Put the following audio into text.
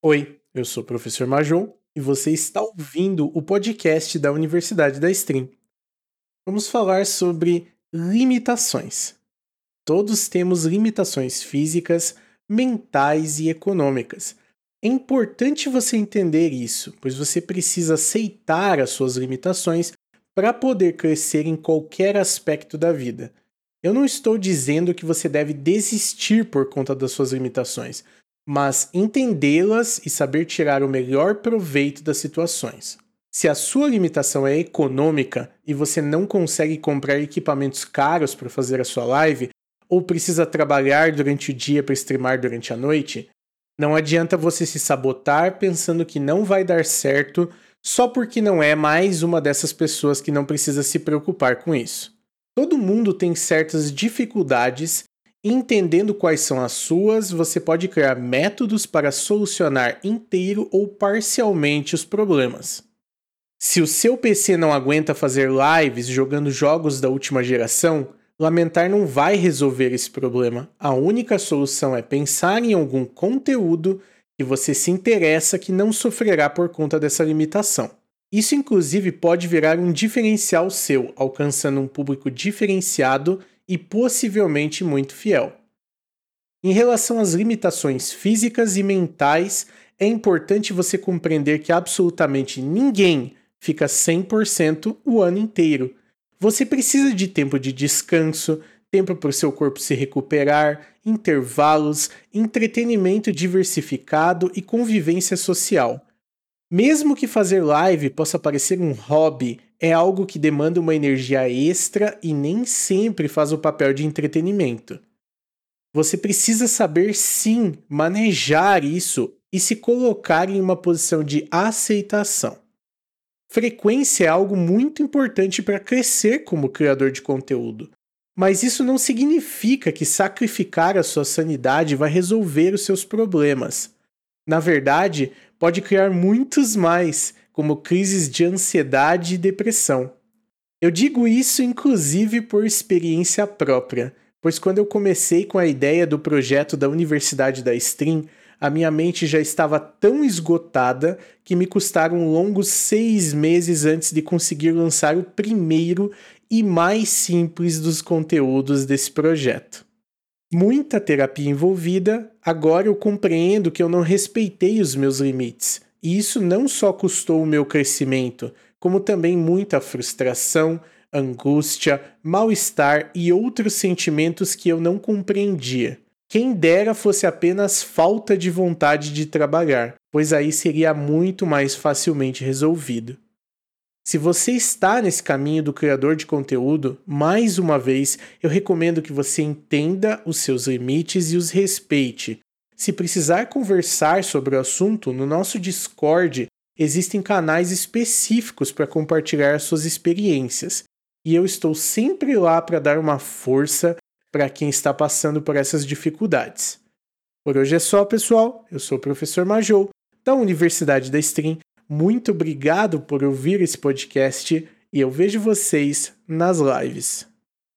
Oi, eu sou o professor Majon e você está ouvindo o podcast da Universidade da Stream. Vamos falar sobre limitações. Todos temos limitações físicas, mentais e econômicas. É importante você entender isso, pois você precisa aceitar as suas limitações para poder crescer em qualquer aspecto da vida. Eu não estou dizendo que você deve desistir por conta das suas limitações, mas entendê-las e saber tirar o melhor proveito das situações. Se a sua limitação é econômica e você não consegue comprar equipamentos caros para fazer a sua live, ou precisa trabalhar durante o dia para streamar durante a noite, não adianta você se sabotar pensando que não vai dar certo só porque não é mais uma dessas pessoas que não precisa se preocupar com isso. Todo mundo tem certas dificuldades entendendo quais são as suas, você pode criar métodos para solucionar inteiro ou parcialmente os problemas. Se o seu PC não aguenta fazer lives jogando jogos da última geração, lamentar não vai resolver esse problema. A única solução é pensar em algum conteúdo que você se interessa que não sofrerá por conta dessa limitação. Isso, inclusive, pode virar um diferencial seu, alcançando um público diferenciado e possivelmente muito fiel. Em relação às limitações físicas e mentais, é importante você compreender que absolutamente ninguém fica 100% o ano inteiro. Você precisa de tempo de descanso, tempo para o seu corpo se recuperar, intervalos, entretenimento diversificado e convivência social. Mesmo que fazer live possa parecer um hobby, é algo que demanda uma energia extra e nem sempre faz o papel de entretenimento. Você precisa saber sim manejar isso e se colocar em uma posição de aceitação. Frequência é algo muito importante para crescer como criador de conteúdo. Mas isso não significa que sacrificar a sua sanidade vai resolver os seus problemas. Na verdade, pode criar muitos mais, como crises de ansiedade e depressão. Eu digo isso inclusive por experiência própria, pois quando eu comecei com a ideia do projeto da Universidade da Stream, a minha mente já estava tão esgotada que me custaram longos seis meses antes de conseguir lançar o primeiro e mais simples dos conteúdos desse projeto. Muita terapia envolvida, agora eu compreendo que eu não respeitei os meus limites. E isso não só custou o meu crescimento, como também muita frustração, angústia, mal-estar e outros sentimentos que eu não compreendia. Quem dera fosse apenas falta de vontade de trabalhar, pois aí seria muito mais facilmente resolvido. Se você está nesse caminho do criador de conteúdo, mais uma vez eu recomendo que você entenda os seus limites e os respeite. Se precisar conversar sobre o assunto, no nosso Discord existem canais específicos para compartilhar suas experiências. E eu estou sempre lá para dar uma força para quem está passando por essas dificuldades. Por hoje é só, pessoal. Eu sou o professor Majou, da Universidade da Stream. Muito obrigado por ouvir esse podcast e eu vejo vocês nas lives.